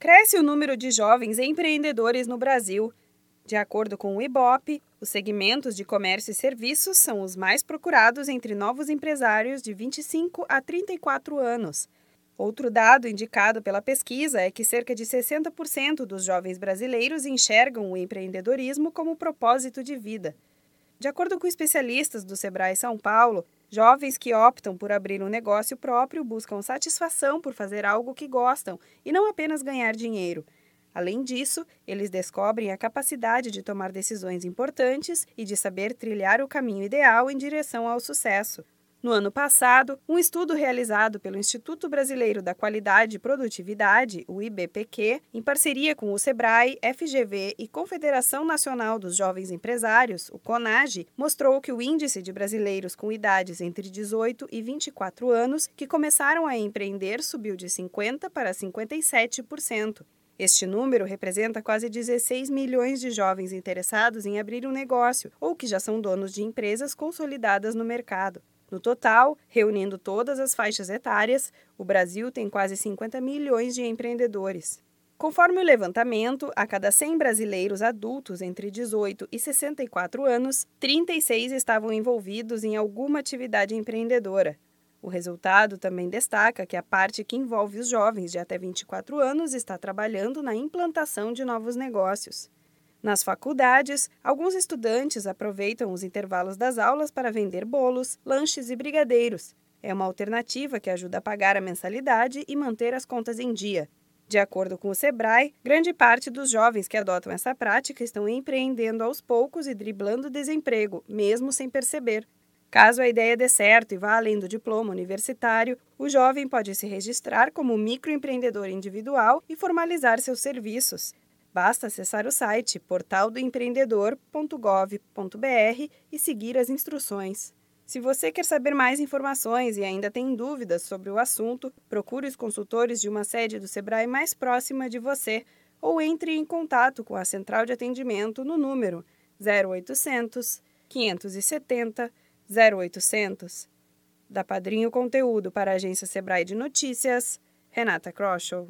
Cresce o número de jovens empreendedores no Brasil. De acordo com o IBOP, os segmentos de comércio e serviços são os mais procurados entre novos empresários de 25 a 34 anos. Outro dado indicado pela pesquisa é que cerca de 60% dos jovens brasileiros enxergam o empreendedorismo como propósito de vida. De acordo com especialistas do Sebrae São Paulo, jovens que optam por abrir um negócio próprio buscam satisfação por fazer algo que gostam e não apenas ganhar dinheiro. Além disso, eles descobrem a capacidade de tomar decisões importantes e de saber trilhar o caminho ideal em direção ao sucesso. No ano passado, um estudo realizado pelo Instituto Brasileiro da Qualidade e Produtividade, o IBPQ, em parceria com o SEBRAE, FGV e Confederação Nacional dos Jovens Empresários, o CONAGE, mostrou que o índice de brasileiros com idades entre 18 e 24 anos que começaram a empreender subiu de 50% para 57%. Este número representa quase 16 milhões de jovens interessados em abrir um negócio ou que já são donos de empresas consolidadas no mercado. No total, reunindo todas as faixas etárias, o Brasil tem quase 50 milhões de empreendedores. Conforme o levantamento, a cada 100 brasileiros adultos entre 18 e 64 anos, 36 estavam envolvidos em alguma atividade empreendedora. O resultado também destaca que a parte que envolve os jovens de até 24 anos está trabalhando na implantação de novos negócios. Nas faculdades, alguns estudantes aproveitam os intervalos das aulas para vender bolos, lanches e brigadeiros. É uma alternativa que ajuda a pagar a mensalidade e manter as contas em dia. De acordo com o Sebrae, grande parte dos jovens que adotam essa prática estão empreendendo aos poucos e driblando desemprego, mesmo sem perceber. Caso a ideia dê certo e vá além do diploma universitário, o jovem pode se registrar como microempreendedor individual e formalizar seus serviços. Basta acessar o site portaldoempreendedor.gov.br e seguir as instruções. Se você quer saber mais informações e ainda tem dúvidas sobre o assunto, procure os consultores de uma sede do Sebrae mais próxima de você ou entre em contato com a central de atendimento no número 0800 570 0800. Da Padrinho Conteúdo para a agência Sebrae de Notícias, Renata Kroschel.